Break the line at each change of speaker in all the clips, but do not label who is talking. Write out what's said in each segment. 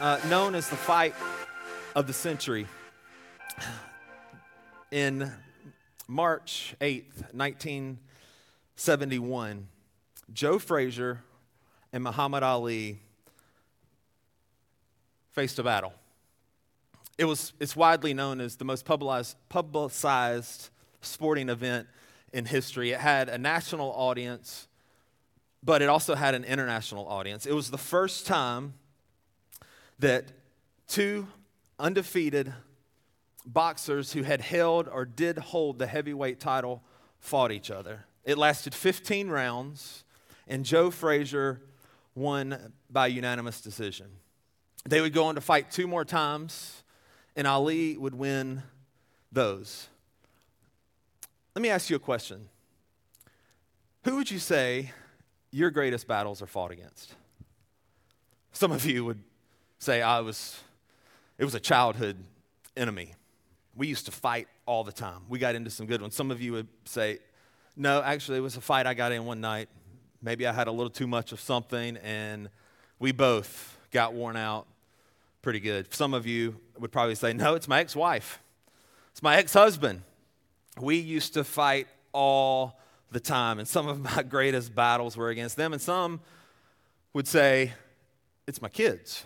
uh, known as the fight of the century. In March 8th, 1971, Joe Frazier and Muhammad Ali faced a battle. It was, it's widely known as the most publicized, publicized sporting event in history. It had a national audience, but it also had an international audience. It was the first time that two undefeated boxers who had held or did hold the heavyweight title fought each other. It lasted 15 rounds, and Joe Frazier won by unanimous decision. They would go on to fight two more times, and Ali would win those. Let me ask you a question. Who would you say your greatest battles are fought against? Some of you would say I was, it was a childhood enemy. We used to fight all the time. We got into some good ones. Some of you would say, no, actually, it was a fight I got in one night. Maybe I had a little too much of something, and we both got worn out pretty good. Some of you would probably say, no, it's my ex wife, it's my ex husband. We used to fight all the time, and some of my greatest battles were against them, and some would say, it's my kids.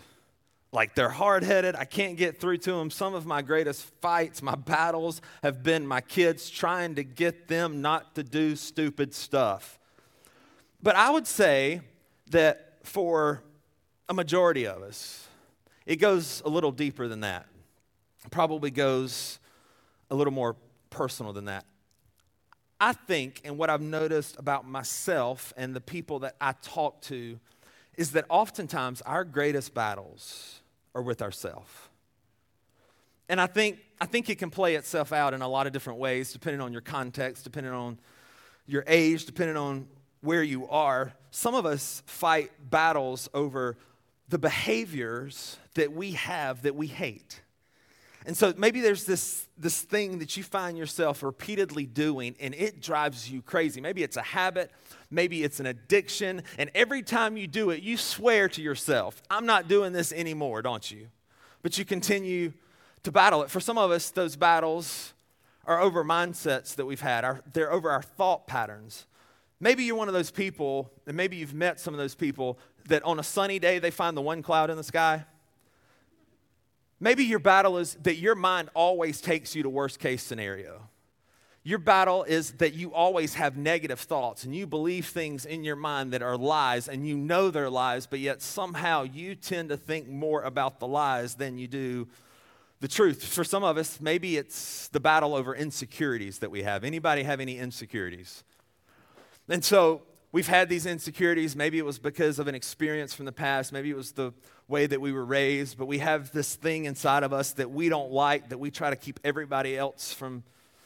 Like they're hard headed. I can't get through to them. Some of my greatest fights, my battles, have been my kids trying to get them not to do stupid stuff. But I would say that for a majority of us, it goes a little deeper than that. It probably goes a little more personal than that. I think, and what I've noticed about myself and the people that I talk to, is that oftentimes our greatest battles or with ourselves. And I think, I think it can play itself out in a lot of different ways, depending on your context, depending on your age, depending on where you are. Some of us fight battles over the behaviors that we have that we hate. And so maybe there's this, this thing that you find yourself repeatedly doing and it drives you crazy. Maybe it's a habit, maybe it's an addiction, and every time you do it, you swear to yourself, I'm not doing this anymore, don't you? But you continue to battle it. For some of us, those battles are over mindsets that we've had, they're over our thought patterns. Maybe you're one of those people, and maybe you've met some of those people that on a sunny day they find the one cloud in the sky Maybe your battle is that your mind always takes you to worst case scenario. Your battle is that you always have negative thoughts and you believe things in your mind that are lies and you know they're lies, but yet somehow you tend to think more about the lies than you do the truth. For some of us, maybe it's the battle over insecurities that we have. Anybody have any insecurities? And so we've had these insecurities. Maybe it was because of an experience from the past. Maybe it was the way that we were raised, but we have this thing inside of us that we don't like, that we try to keep everybody else from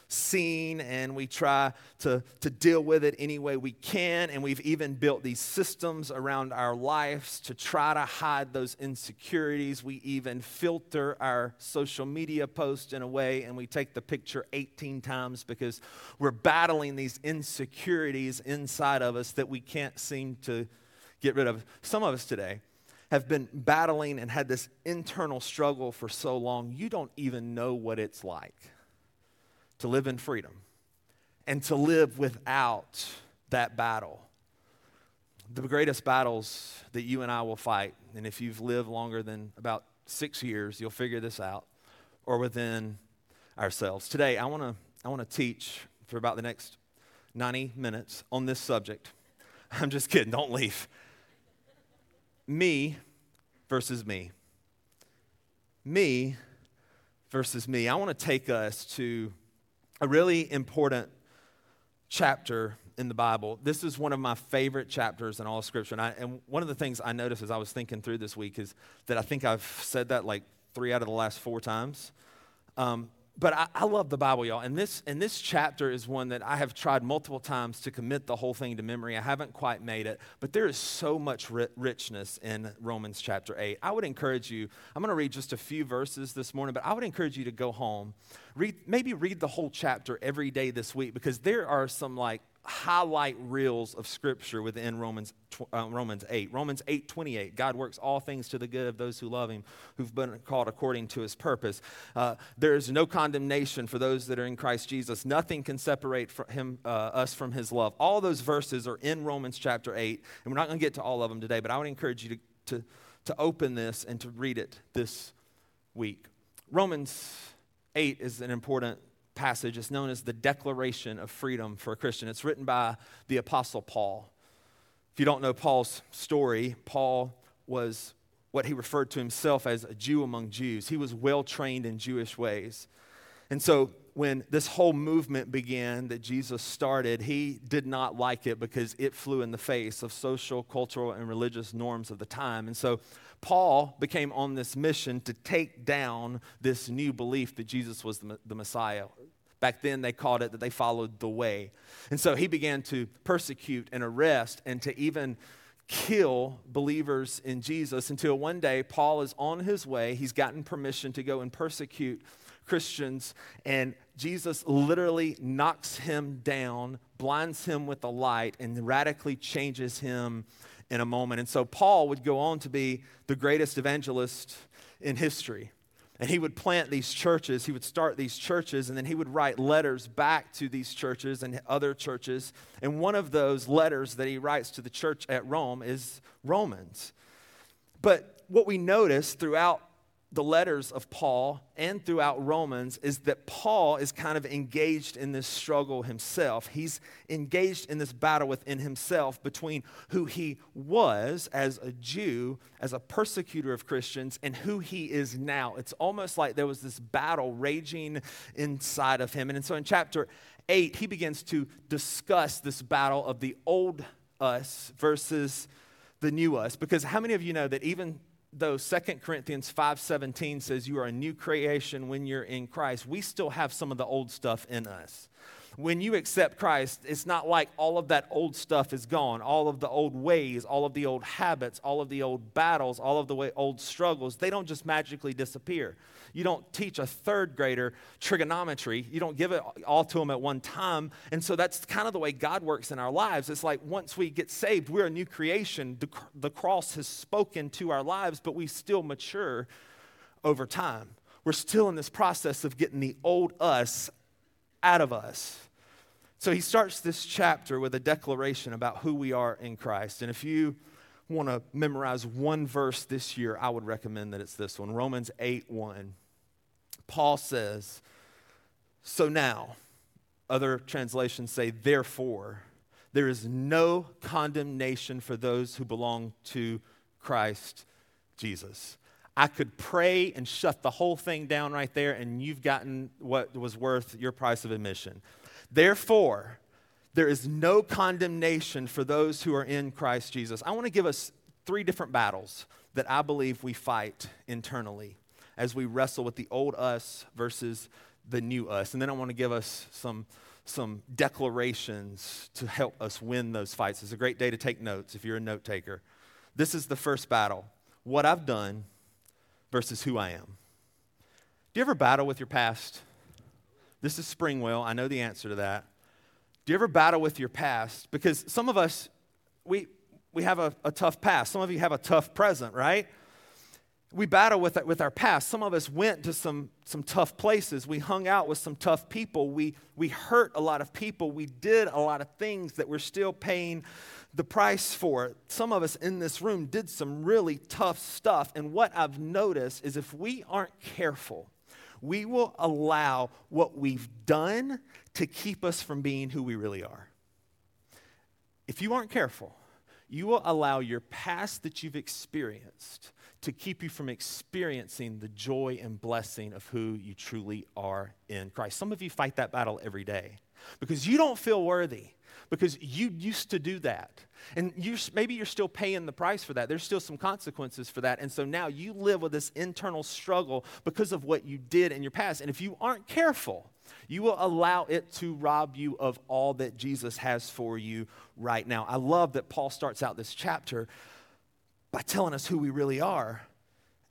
seeing, and we try to, to deal with it any way we can. And we've even built these systems around our lives to try to hide those insecurities. We even filter our social media posts in a way, and we take the picture 18 times because we're battling these insecurities inside of us that we can't seem to get rid of. Some of us today, have been battling and had this internal struggle for so long, you don't even know what it's like to live in freedom and to live without that battle. The greatest battles that you and I will fight, and if you've lived longer than about six years, you'll figure this out, or within ourselves. Today, I want to I want to teach for about the next 90 minutes on this subject. I'm just kidding, don't leave me versus me. Me versus me. I want to take us to a really important chapter in the Bible. This is one of my favorite chapters in all Scripture. And, I, and, one of the things I noticed as I was thinking through this week is that I think I've said that like three out of the last four times. Um, but I, I, love the Bible, y'all. And this, and this chapter is one that I have tried multiple times to commit the whole thing to memory. I haven't quite made it, but there is so much ri- richness in Romans chapter 8. I would encourage you, I'm going to read just a few verses this morning, but I would encourage you to go home, read, maybe read the whole chapter every day this week because there are some like highlight reels of scripture within Romans, uh, Romans 8. Romans 8 28. God works all things to the good of those who love him, who've been called according to his purpose. Uh, there is no condemnation for those that are in Christ Jesus. Nothing can separate him, uh, us from his love. All those verses are in Romans chapter 8, and we're not going to get to all of them today, but I would encourage you to, to, to open this and to read it this week. Romans 8 is an important passage is known as the Declaration of Freedom for a Christian. It's written by the Apostle Paul. If you don't know Paul's story, Paul was what he referred to himself as a Jew among Jews. He was well trained in Jewish ways. And so when this whole movement began that Jesus started, he did not like it because it flew in the face of social, cultural, and religious norms of the time. And so Paul became on this mission to take down this new belief that Jesus was the, the Messiah. Back then, they called it that they followed the way. And so he began to persecute and arrest and to even kill believers in Jesus until one day Paul is on his way. He's gotten permission to go and persecute Christians, and Jesus literally knocks him down, blinds him with the light, and radically changes him in a moment. And so Paul would go on to be the greatest evangelist in history. And he would plant these churches, he would start these churches, and then he would write letters back to these churches and other churches. And one of those letters that he writes to the church at Rome is Romans. But what we notice throughout the letters of Paul and throughout Romans is that Paul is kind of engaged in this struggle himself. He's engaged in this battle within himself between who he was as a Jew, as a persecutor of Christians, and who he is now. It's almost like there was this battle raging inside of him. And so in chapter 8, he begins to discuss this battle of the old us versus the new us. Because how many of you know that even though 2 Corinthians 5:17 says you are a new creation when you're in Christ, we still have some of the old stuff in us. When you accept Christ, it's not like all of that old stuff is gone. All of the old ways, all of the old habits, all of the old battles, all of the old struggles, they don't just magically disappear. You don't teach a third grader trigonometry. You don't give it all to them at one time. And so that's kind of the way God works in our lives. It's like once we get saved, we're a new creation. The, the cross has spoken to our lives, but we still mature over time. We're still in this process of getting the old us out of us. So he starts this chapter with a declaration about who we are in Christ. And if you want to memorize one verse this year, I would recommend that it's this one Romans 8 1. Paul says, So now, other translations say, therefore, there is no condemnation for those who belong to Christ Jesus. I could pray and shut the whole thing down right there, and you've gotten what was worth your price of admission. Therefore, there is no condemnation for those who are in Christ Jesus. I want to give us three different battles that I believe we fight internally as we wrestle with the old us versus the new us. And then I want to give us some, some declarations to help us win those fights. It's a great day to take notes if you're a note taker. This is the first battle what I've done versus who I am. Do you ever battle with your past? This is Springwell. I know the answer to that. Do you ever battle with your past? Because some of us, we, we have a, a tough past. Some of you have a tough present, right? We battle with, with our past. Some of us went to some, some tough places. We hung out with some tough people. We, we hurt a lot of people. We did a lot of things that we're still paying the price for. Some of us in this room did some really tough stuff. And what I've noticed is if we aren't careful, we will allow what we've done to keep us from being who we really are. If you aren't careful, you will allow your past that you've experienced to keep you from experiencing the joy and blessing of who you truly are in Christ. Some of you fight that battle every day. because you don't feel worthy, because you used to do that. And you maybe you're still paying the price for that. There's still some consequences for that. And so now you live with this internal struggle because of what you did in your past. And if you aren't careful, you will allow it to rob you of all that Jesus has for you right now. I love that Paul starts out this chapter by telling us who we really are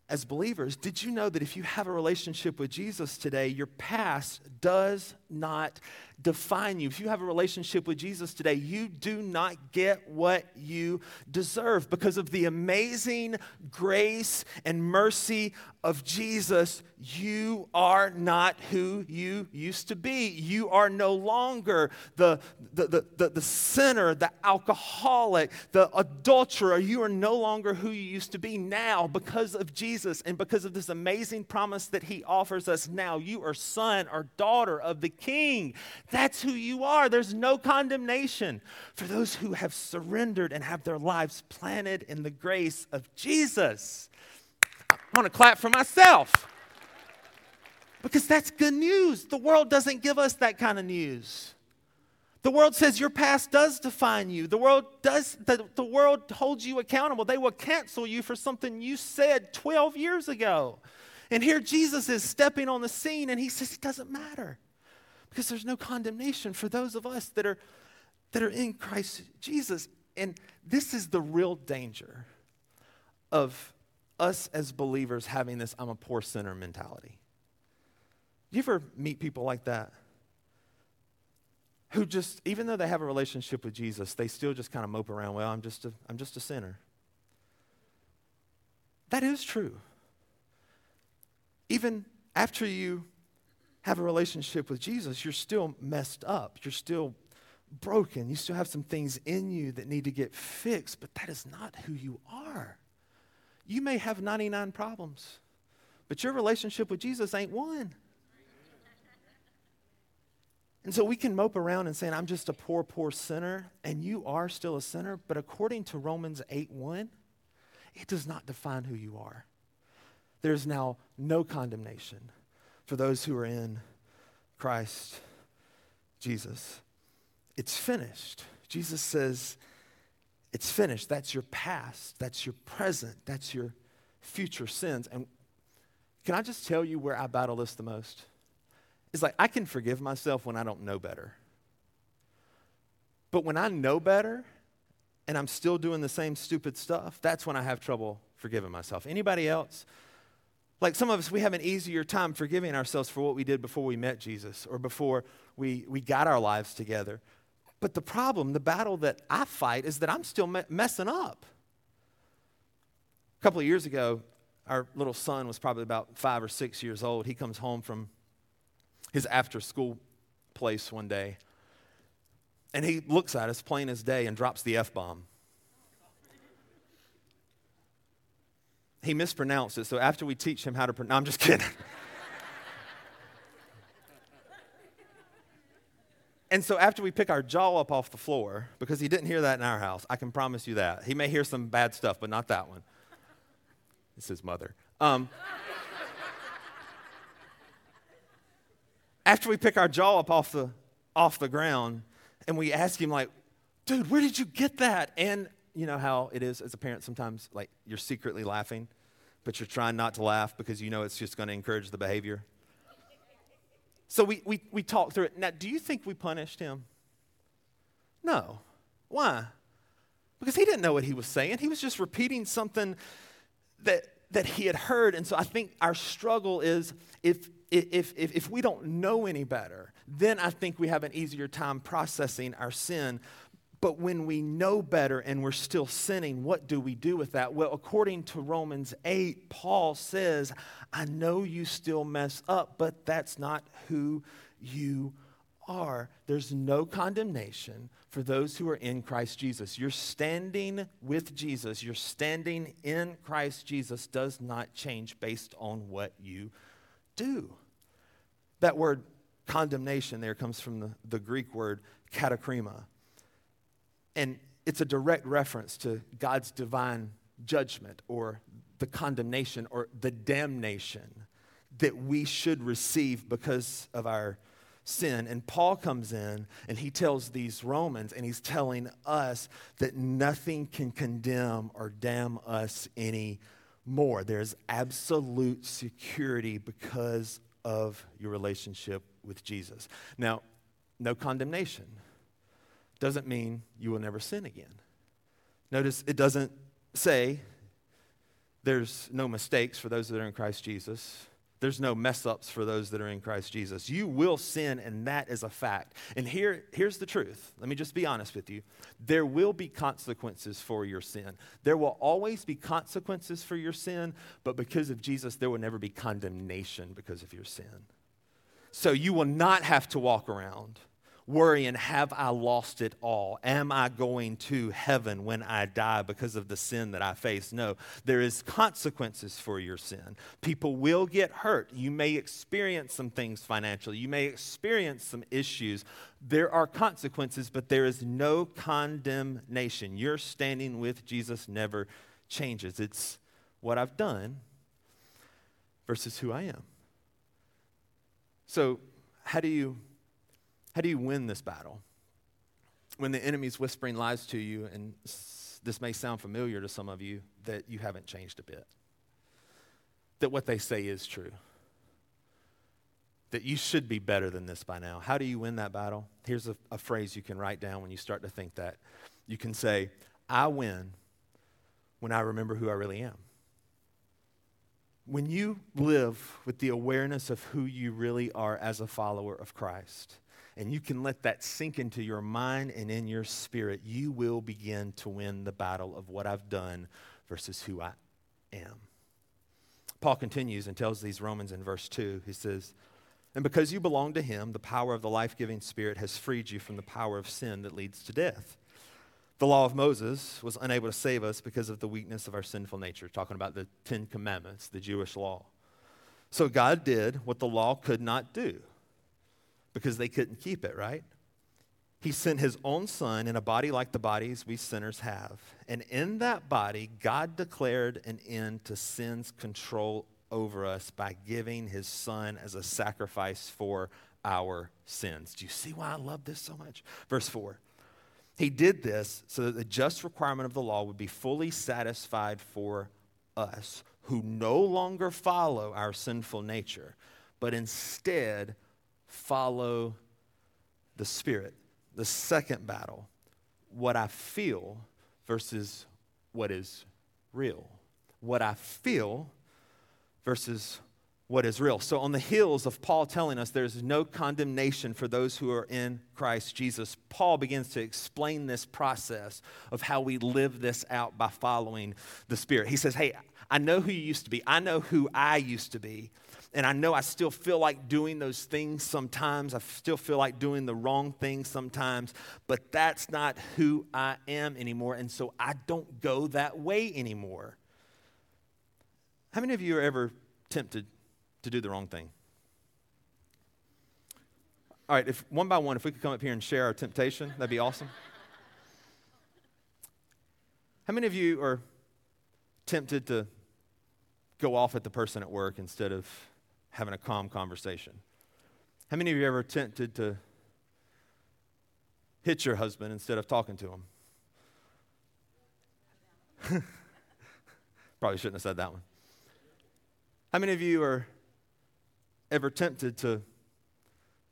as believers, did you know that if you have a relationship with Jesus today, your past does not define you? If you have a relationship with Jesus today, you do not get what you deserve because of the amazing grace and mercy of Jesus. You are not who you used to be. You are no longer the, the, the, the, the sinner, the alcoholic, the adulterer. You are no longer who you used to be now because of Jesus. And because of this amazing promise that he offers us now, you are son or daughter of the king. That's who you are. There's no condemnation for those who have surrendered and have their lives planted in the grace of Jesus. I want to clap for myself because that's good news. The world doesn't give us that kind of news. The world says your past does define you. The world does the, the world holds you accountable. They will cancel you for something you said 12 years ago. And here Jesus is stepping on the scene and he says it doesn't matter. Because there's no condemnation for those of us that are that are in Christ Jesus. And this is the real danger of us as believers having this I'm a poor sinner mentality. You ever meet people like that? who just, even though they have a relationship with Jesus, they still just kind of mope around, well, I'm just a, I'm just a sinner. That is true. Even after you have a relationship with Jesus, you're still messed up. You're still broken. You still have some things in you that need to get fixed, but that is not who you are. You may have 99 problems, but your relationship with Jesus ain't one. And so we can mope around and saying, I'm just a poor, poor sinner, and you are still a sinner. But according to Romans 8 1, it does not define who you are. There's now no condemnation for those who are in Christ Jesus. It's finished. Jesus says, It's finished. That's your past. That's your present. That's your future sins. And can I just tell you where I battle this the most? It's like I can forgive myself when I don't know better. But when I know better and I'm still doing the same stupid stuff, that's when I have trouble forgiving myself. Anybody else? Like some of us, we have an easier time forgiving ourselves for what we did before we met Jesus or before we, we got our lives together. But the problem, the battle that I fight is that I'm still me- messing up. A couple of years ago, our little son was probably about five or six years old. He comes home from his after school place one day. And he looks at us plain as day and drops the F bomb. He mispronounced it, so after we teach him how to pronounce, no, I'm just kidding. and so after we pick our jaw up off the floor, because he didn't hear that in our house, I can promise you that. He may hear some bad stuff, but not that one. It's his mother. Um, after we pick our jaw up off the, off the ground and we ask him, like, dude, where did you get that? And you know how it is as a parent sometimes, like, you're secretly laughing, but you're trying not to laugh because you know it's just going to encourage the behavior. So we, we, we talk through it. Now, do you think we punished him? No. Why? Because he didn't know what he was saying. He was just repeating something that, that he had heard. And so I think our struggle is if if, if, if we don't know any better, then I think we have an easier time processing our sin. But when we know better and we're still sinning, what do we do with that? Well, according to Romans 8, Paul says, I know you still mess up, but that's not who you are. There's no condemnation for those who are in Christ Jesus. You're standing with Jesus, you're standing in Christ Jesus does not change based on what you do. That word condemnation there comes from the, the Greek word katakrima. And it's a direct reference to God's divine judgment or the condemnation or the damnation that we should receive because of our sin. And Paul comes in and he tells these Romans, and he's telling us that nothing can condemn or damn us anymore. There's absolute security because of your relationship with Jesus. Now, no condemnation doesn't mean you will never sin again. Notice it doesn't say there's no mistakes for those that are in Christ Jesus. There's no mess ups for those that are in Christ Jesus. You will sin, and that is a fact. And here, here's the truth. Let me just be honest with you. There will be consequences for your sin. There will always be consequences for your sin, but because of Jesus, there will never be condemnation because of your sin. So you will not have to walk around worrying, have I lost it all? Am I going to heaven when I die because of the sin that I face? No, there is consequences for your sin. People will get hurt. You may experience some things financially. You may experience some issues. There are consequences, but there is no condemnation. Your standing with Jesus never changes. It's what I've done versus who I am. So, how do you how do you win this battle? When the enemy's whispering lies to you, and this may sound familiar to some of you, that you haven't changed a bit, that what they say is true, that you should be better than this by now. How do you win that battle? Here's a, a phrase you can write down when you start to think that. You can say, I win when I remember who I really am. When you live with the awareness of who you really are as a follower of Christ, and you can let that sink into your mind and in your spirit, you will begin to win the battle of what I've done versus who I am. Paul continues and tells these Romans in verse 2, he says, And because you belong to him, the power of the life giving Spirit has freed you from the power of sin that leads to death. The law of Moses was unable to save us because of the weakness of our sinful nature, talking about the Ten Commandments, the Jewish law. So God did what the law could not do because they couldn't keep it, right? He sent his own son in a body like the bodies we sinners have. And in that body, God declared an end to sin's control over us by giving his son as a sacrifice for our sins. Do you see why I love this so much? Verse 4. He did this so that the just requirement of the law would be fully satisfied for us who no longer follow our sinful nature, but instead follow the Spirit. The second battle, what I feel versus what is real. What I feel versus what is real. So, on the heels of Paul telling us there's no condemnation for those who are in Christ Jesus, Paul begins to explain this process of how we live this out by following the Spirit. He says, Hey, I know who you used to be, I know who I used to be. And I know I still feel like doing those things sometimes. I still feel like doing the wrong things sometimes, but that's not who I am anymore. And so I don't go that way anymore. How many of you are ever tempted to do the wrong thing? All right, if one by one, if we could come up here and share our temptation, that'd be awesome. How many of you are tempted to go off at the person at work instead of having a calm conversation. How many of you ever tempted to hit your husband instead of talking to him? Probably shouldn't have said that one. How many of you are ever tempted to,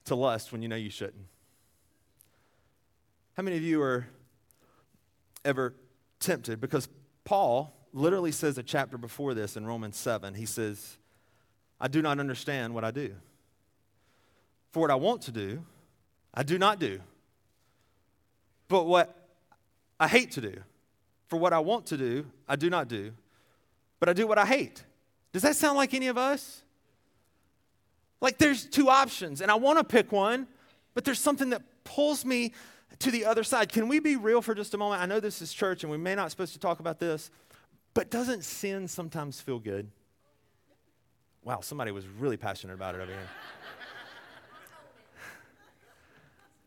to lust when you know you shouldn't? How many of you are ever tempted? Because Paul literally says a chapter before this in Romans 7, he says, I do not understand what I do. For what I want to do, I do not do. But what I hate to do, for what I want to do, I do not do. But I do what I hate. Does that sound like any of us? Like there's two options, and I want to pick one, but there's something that pulls me to the other side. Can we be real for just a moment? I know this is church, and we may not supposed to talk about this, but doesn't sin sometimes feel good? Wow, somebody was really passionate about it over here.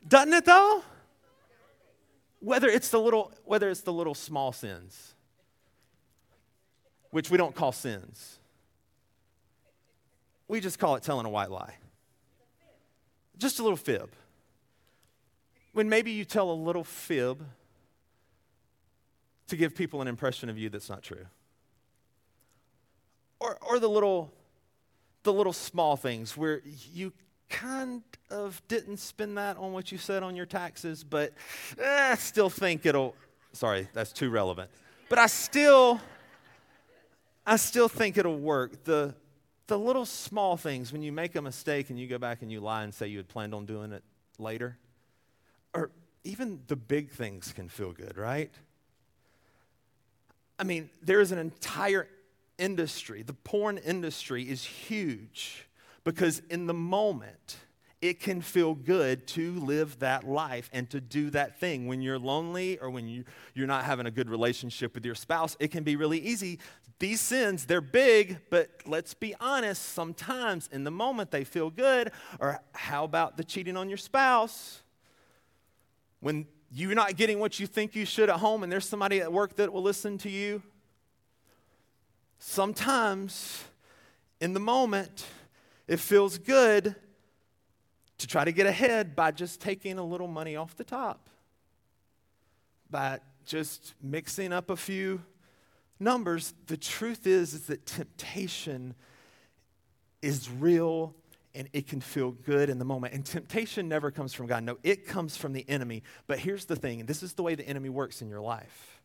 Doesn't it though? Whether it's the little whether it's the little small sins, which we don't call sins. We just call it telling a white lie. just a little fib. When maybe you tell a little fib to give people an impression of you that's not true. Or, or the little the little small things where you kind of didn't spend that on what you said on your taxes, but eh, I still think it'll. Sorry, that's too relevant. But I still, I still think it'll work. The the little small things when you make a mistake and you go back and you lie and say you had planned on doing it later, or even the big things can feel good, right? I mean, there is an entire industry. The porn industry is huge because in the moment, it can feel good to live that life and to do that thing. When you're lonely or when you, you're not having a good relationship with your spouse, it can be really easy. These sins, they're big, but let's be honest, sometimes in the moment they feel good. Or how about the cheating on your spouse? When you're not getting what you think you should at home and there's somebody at work that will listen to you, sometimes in the moment, it feels good to try to get ahead by just taking a little money off the top, by just mixing up a few numbers. The truth is, is that temptation is real and it can feel good in the moment. And temptation never comes from God. No, it comes from the enemy. But here's the thing, and this is the way the enemy works in your life.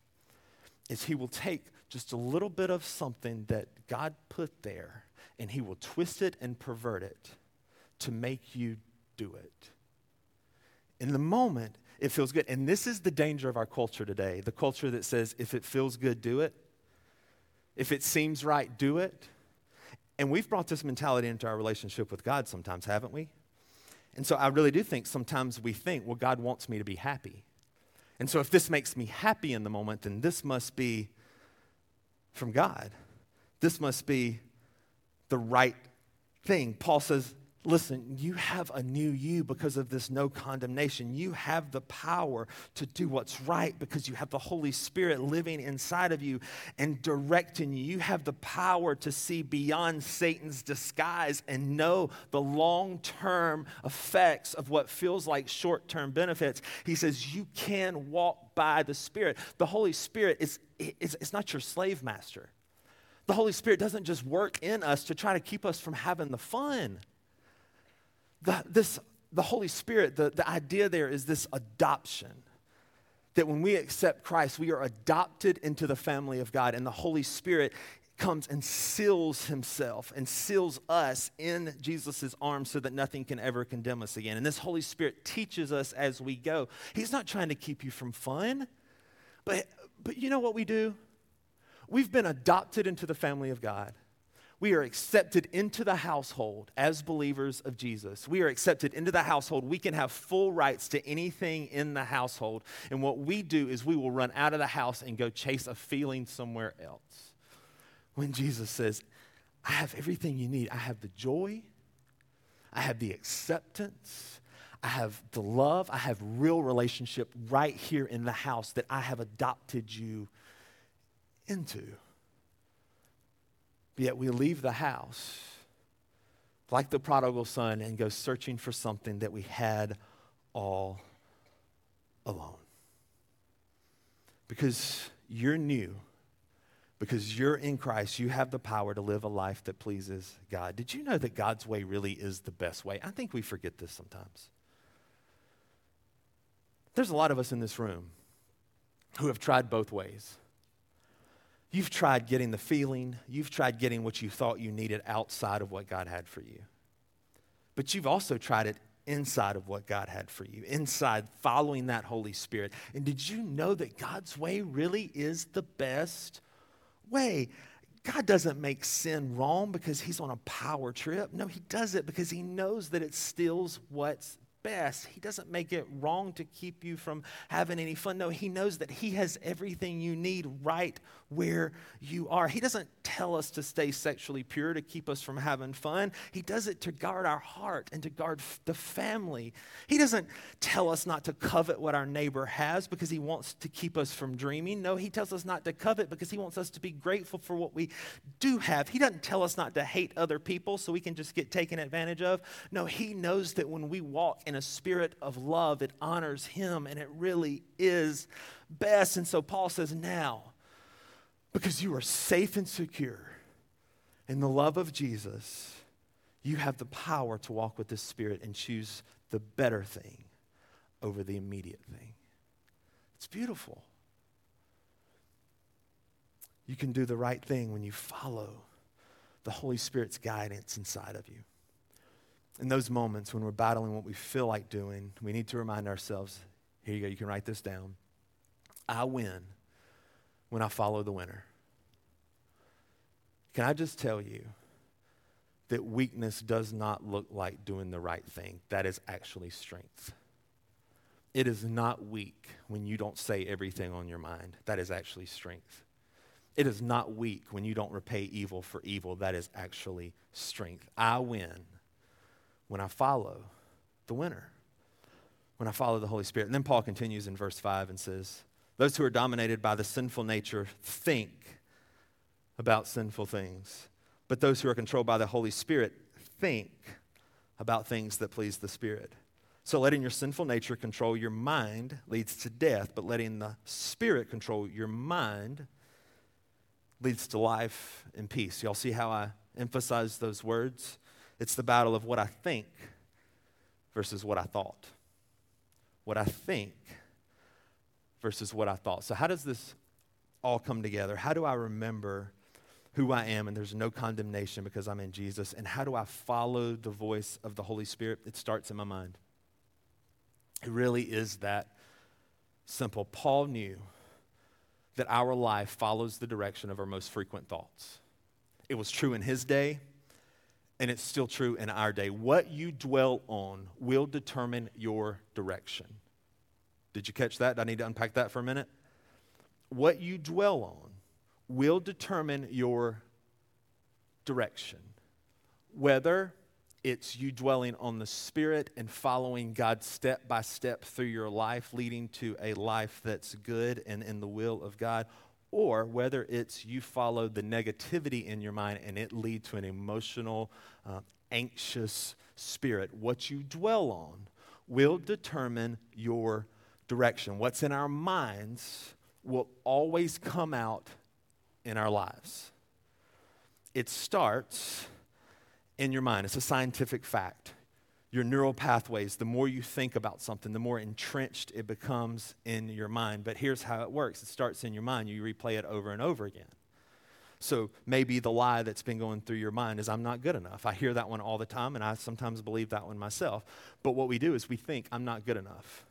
Is he will take just a little bit of something that God put there and he will twist it and pervert it to make you do it. In the moment, it feels good. And this is the danger of our culture today the culture that says, if it feels good, do it. If it seems right, do it. And we've brought this mentality into our relationship with God sometimes, haven't we? And so I really do think sometimes we think, well, God wants me to be happy. And so if this makes me happy in the moment, then this must be from God. This must be the right thing. Paul says, Listen, you have a new you because of this no condemnation. You have the power to do what's right because you have the Holy Spirit living inside of you and directing you. You have the power to see beyond Satan's disguise and know the long term effects of what feels like short term benefits. He says, You can walk by the Spirit. The Holy Spirit is, is, is not your slave master. The Holy Spirit doesn't just work in us to try to keep us from having the fun. The, this, the Holy Spirit, the, the idea there is this adoption. That when we accept Christ, we are adopted into the family of God, and the Holy Spirit comes and seals himself and seals us in Jesus' arms so that nothing can ever condemn us again. And this Holy Spirit teaches us as we go. He's not trying to keep you from fun, but, but you know what we do? We've been adopted into the family of God. We are accepted into the household as believers of Jesus. We are accepted into the household. We can have full rights to anything in the household. And what we do is we will run out of the house and go chase a feeling somewhere else. When Jesus says, I have everything you need, I have the joy, I have the acceptance, I have the love, I have real relationship right here in the house that I have adopted you into. Yet we leave the house like the prodigal son and go searching for something that we had all alone. Because you're new, because you're in Christ, you have the power to live a life that pleases God. Did you know that God's way really is the best way? I think we forget this sometimes. There's a lot of us in this room who have tried both ways. You've tried getting the feeling, you've tried getting what you thought you needed outside of what God had for you. But you've also tried it inside of what God had for you, inside following that Holy Spirit. And did you know that God's way really is the best way? God doesn't make sin wrong because he's on a power trip. No, he does it because he knows that it steals what's best. He doesn't make it wrong to keep you from having any fun. No, He knows that He has everything you need right where you are. He doesn't tell us to stay sexually pure to keep us from having fun. He does it to guard our heart and to guard f- the family. He doesn't tell us not to covet what our neighbor has because he wants to keep us from dreaming. No, he tells us not to covet because he wants us to be grateful for what we do have. He doesn't tell us not to hate other people so we can just get taken advantage of. No, he knows that when we walk in a spirit of love, it honors him and it really is best. And so Paul says, now, because you are safe and secure in the love of Jesus, you have the power to walk with the Spirit and choose the better thing over the immediate thing. It's beautiful. You can do the right thing when you follow the Holy Spirit's guidance inside of you. In those moments when we're battling what we feel like doing, we need to remind ourselves here you go, you can write this down. I win when I follow the winner. Can I just tell you that weakness does not look like doing the right thing? That is actually strength. It is not weak when you don't say everything on your mind. That is actually strength. It is not weak when you don't repay evil for evil. That is actually strength. I win when I follow the winner, when I follow the Holy Spirit. And then Paul continues in verse 5 and says, those who are dominated by the sinful nature think about sinful things, but those who are controlled by the Holy Spirit think about things that please the Spirit. So, letting your sinful nature control your mind leads to death, but letting the Spirit control your mind leads to life and peace. Y'all see how I emphasize those words? It's the battle of what I think versus what I thought. What I think versus what I thought. So, how does this all come together? How do I remember who I am and there's no condemnation because I'm in Jesus? And how do I follow the voice of the Holy Spirit? It starts in my mind. It really is that simple. Paul knew that our life follows the direction of our most frequent thoughts. It was true in his day, and it's still true in our day. What you dwell on will determine your direction. Did you catch that? I need to unpack that for a minute? What you dwell on will determine your direction. Whether it's you dwelling on the Spirit and following God step by step through your life, leading to a life that's good and in the will of God, or whether it's you follow the negativity in your mind and it lead to an emotional, uh, anxious spirit. What you dwell on will determine your direction. What's in our minds will always come out in our lives. It starts in your mind, it's a scientific fact. Your neural pathways, the more you think about something, the more entrenched it becomes in your mind. But here's how it works it starts in your mind, you replay it over and over again. So maybe the lie that's been going through your mind is, I'm not good enough. I hear that one all the time, and I sometimes believe that one myself. But what we do is we think, I'm not good enough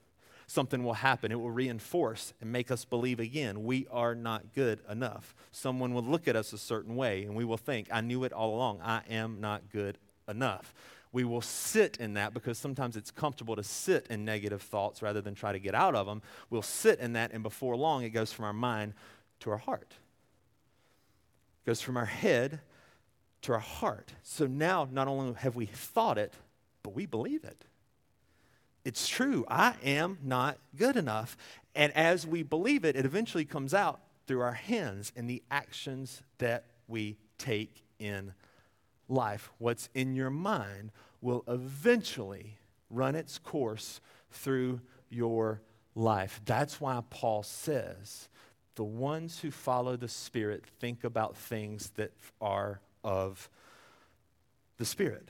something will happen. It will reinforce and make us believe again we are not good enough. Someone will look at us a certain way and we will think, I knew it all along. I am not good enough. We will sit in that because sometimes it's comfortable to sit in negative thoughts rather than try to get out of them. We'll sit in that, and before long, it goes from our mind to our heart. It goes from our head to our heart. So now, not only have we thought it, but we believe it it's true. I am not good enough. And as we believe it, it eventually comes out through our hands and the actions that we take in life. What's in your mind will eventually run its course through your life. That's why Paul says the ones who follow the Spirit think about things that are of the Spirit.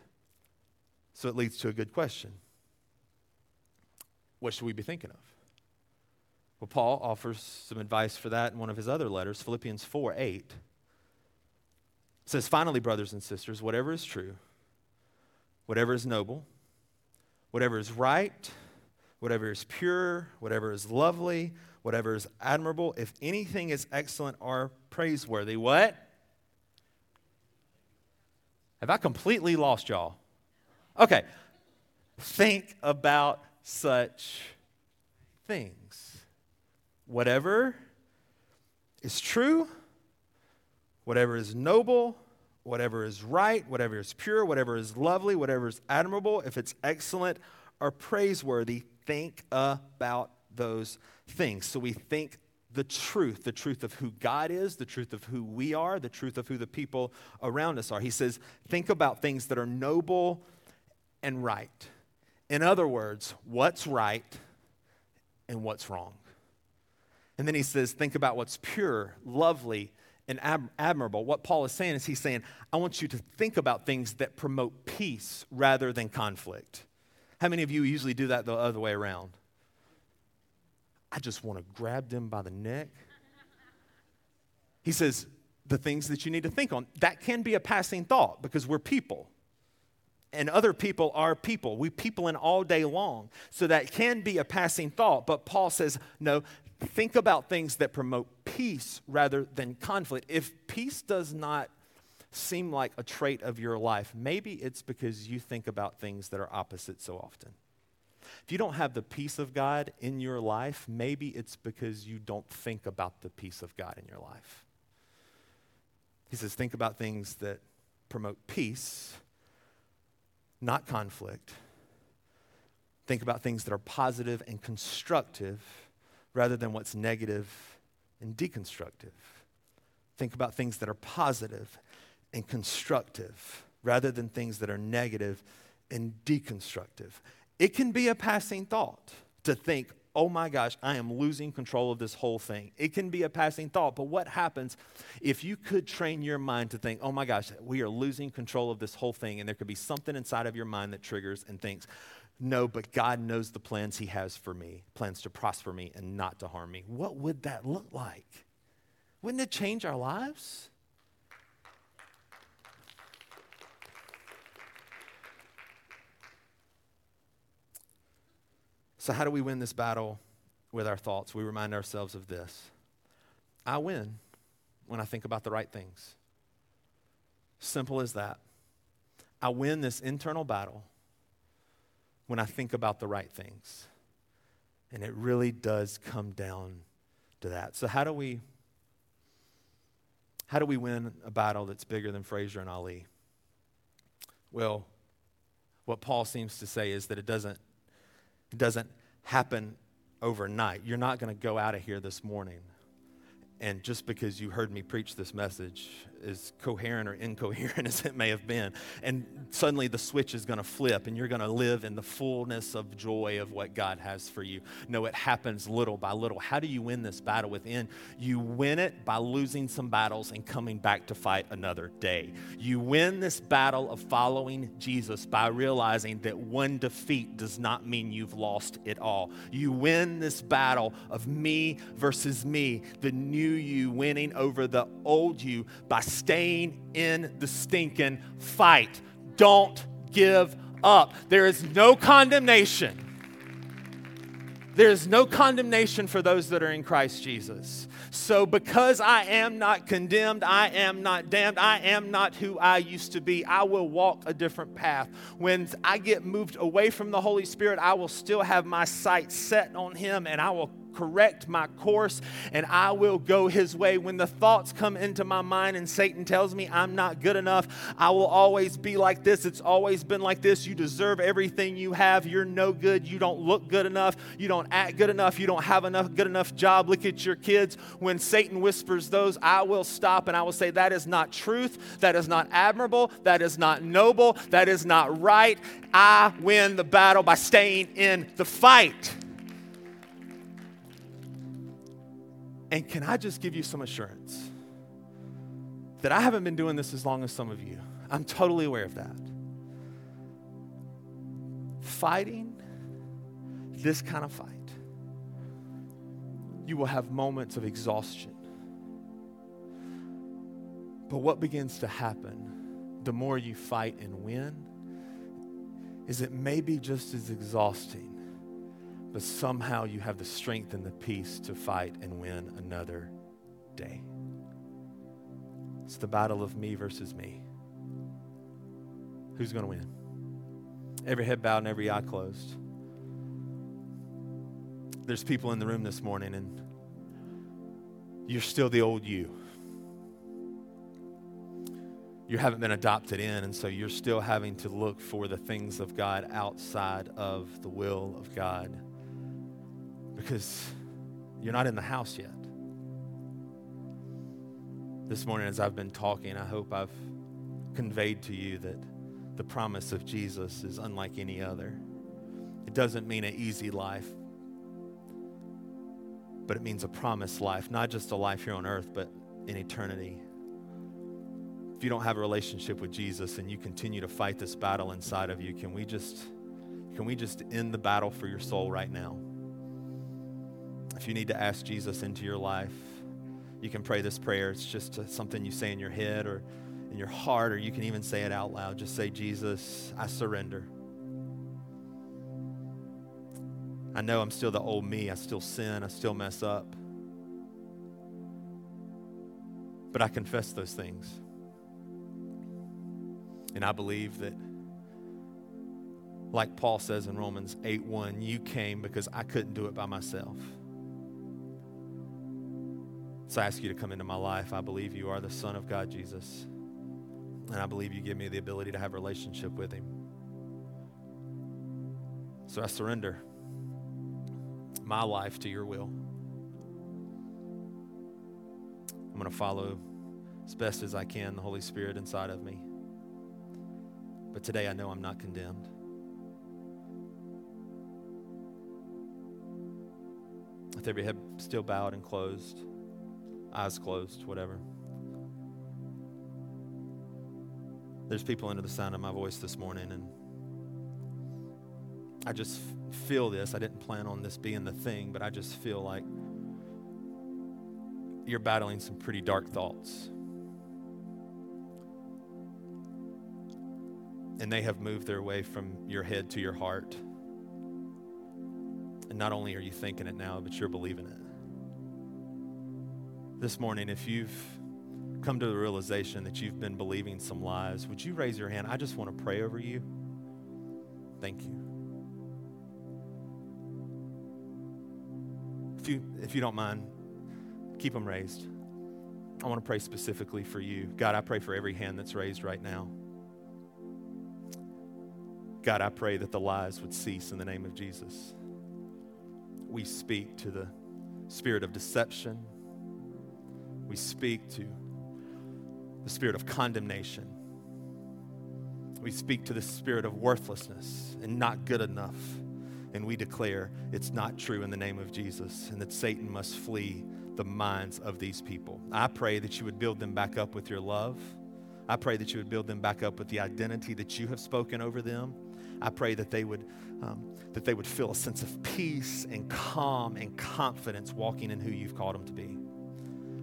So it leads to a good question what should we be thinking of? Well, Paul offers some advice for that in one of his other letters, Philippians 4 8. Says, Finally, brothers and sisters, whatever is true, whatever is noble, whatever is right, whatever is pure, whatever is lovely, whatever is admirable, if anything is excellent or praiseworthy, what? Have I completely lost y'all? Okay. Think about such things. Whatever is true, whatever is noble, whatever is right, whatever is pure, whatever is lovely, whatever is admirable, if it's excellent or praiseworthy, think about those things. So we think the truth, the truth of who God is, the truth of who we are, the truth of who the people around us are. He says, think about things that are noble and right. In other words, what's right and what's wrong. And then he says, think about what's pure, lovely, and ab- admirable. What Paul is saying is he's saying, I want you to think about things that promote peace rather than conflict. How many of you usually do that the other way around? I just want to grab them by the neck. He says, the things that you need to think on. That can be a passing thought because we're people. And other people are people. We people in all day long. So that can be a passing thought. But Paul says, no, think about things that promote peace rather than conflict. If peace does not seem like a trait of your life, maybe it's because you think about things that are opposite so often. If you don't have the peace of God in your life, maybe it's because you don't think about the peace of God in your life. He says, think about things that promote peace, not conflict. Think about things that are positive and constructive rather than what's negative and deconstructive. Think about things that are positive and constructive rather than things that are negative and deconstructive. It can be a passing thought to think, oh my gosh, I am losing control of this whole thing. It can be a passing thought, but what happens if you could train your mind to think, oh my gosh, we are losing control of this whole thing, and there could be something inside of your mind that triggers and thinks, no, but God knows the plans He has for me, plans to prosper me and not to harm me. What would that look like? Wouldn't it change our lives? So, how do we win this battle with our thoughts? We remind ourselves of this I win when I think about the right things. Simple as that. I win this internal battle when I think about the right things. And it really does come down to that. So how do we how do we win a battle that's bigger than Frazier and Ali? Well, what Paul seems to say is that it doesn't it doesn't happen overnight. You're not going to go out of here this morning. And just because you heard me preach this message, as coherent or incoherent as it may have been. And suddenly the switch is going to flip and you're going to live in the fullness of joy of what God has for you. No, it happens little by little. How do you win this battle within? You win it by losing some battles and coming back to fight another day. You win this battle of following Jesus by realizing that one defeat does not mean you've lost it all. You win this battle of me versus me, the new you winning over the old you by staying in the stinking fight. Don't give up. There is no condemnation. There is no condemnation for those that are in Christ Jesus. So, because I am not condemned, I am not damned, I am not who I used to be, I will walk a different path. When I get moved away from the Holy Spirit, I will still have my sight set on Him and I will correct my course and I will go his way. When the thoughts come into my mind and Satan tells me I'm not good enough, I will always be like this. It's always been like this. You deserve everything you have. You're no good. You don't look good enough. You don't act good enough. You don't have enough good enough job. Look at your kids. When Satan whispers those, I will stop and I will say that is not truth. That is not admirable. That is not noble. That is not right. I win the battle by staying in the fight. And can I just give you some assurance that I haven't been doing this as long as some of you? I'm totally aware of that. Fighting this kind of fight, you will have moments of exhaustion. But what begins to happen the more you fight and win is it may be just as exhausting but somehow you have the strength and the peace to fight and win another day. It's the battle of me versus me. Who's going to win? Every head bowed and every eye closed. There's people in the room this morning, and you're still the old you. you haven't been adopted in, and so you're still having to look for the things of God outside of the will of God because you're not in the house yet. This morning, as I've been talking, I hope I've conveyed to you that the promise of Jesus is unlike any other. It doesn't mean an easy life, but it means a promised life, not just a life here on earth, but in eternity. If you don't have a relationship with Jesus and you continue to fight this battle inside of you, can we just can we just end the battle for your soul right now? If you need to ask Jesus into your life, you can pray this prayer. It's just something you say in your head or in your heart, or you can even say it out loud. Just say, Jesus, I surrender. I know I'm still the old me. I still sin. I still mess up. But I confess those things. And I believe that, like Paul says in Romans 8 1, you came because I couldn't do it by myself. So I ask you to come into my life. I believe you are the Son of God, Jesus. And I believe you give me the ability to have a relationship with Him. So I surrender my life to your will. I'm going to follow as best as I can the Holy Spirit inside of me. But today I know I'm not condemned. With every head still bowed and closed, eyes closed, whatever. There's people under the sound of my voice this morning, and I just feel this. I didn't plan on this being the thing, but I just feel like you're battling some pretty dark thoughts. and they have moved their way from your head to your heart. And not only are you thinking it now, but you're believing it. This morning, if you've come to the realization that you've been believing some lies, would you raise your hand? I just want to pray over you. Thank you. If you, if you don't mind, keep them raised. I want to pray specifically for you. God, I pray for every hand that's raised right now. God, I pray that the lies would cease in the name of Jesus. We speak to the spirit of deception. We speak to the spirit of condemnation. We speak to the spirit of worthlessness and not good enough. And we declare it's not true in the name of Jesus and that Satan must flee the minds of these people. I pray that you would build them back up with your love. I pray that you would build them back up with the identity that you have spoken over them. I pray that they would um, that they would feel a sense of peace and calm and confidence walking in who you've called them to be.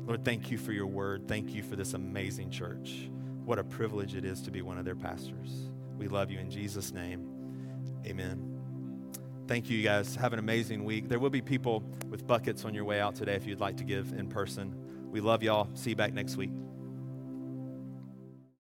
Lord, thank you for your word. Thank you for this amazing church. What a privilege it is to be one of their pastors. We love you in Jesus' name. Amen. Thank you, you guys. Have an amazing week. There will be people with buckets on your way out today if you'd like to give in person. We love y'all. See you back next week.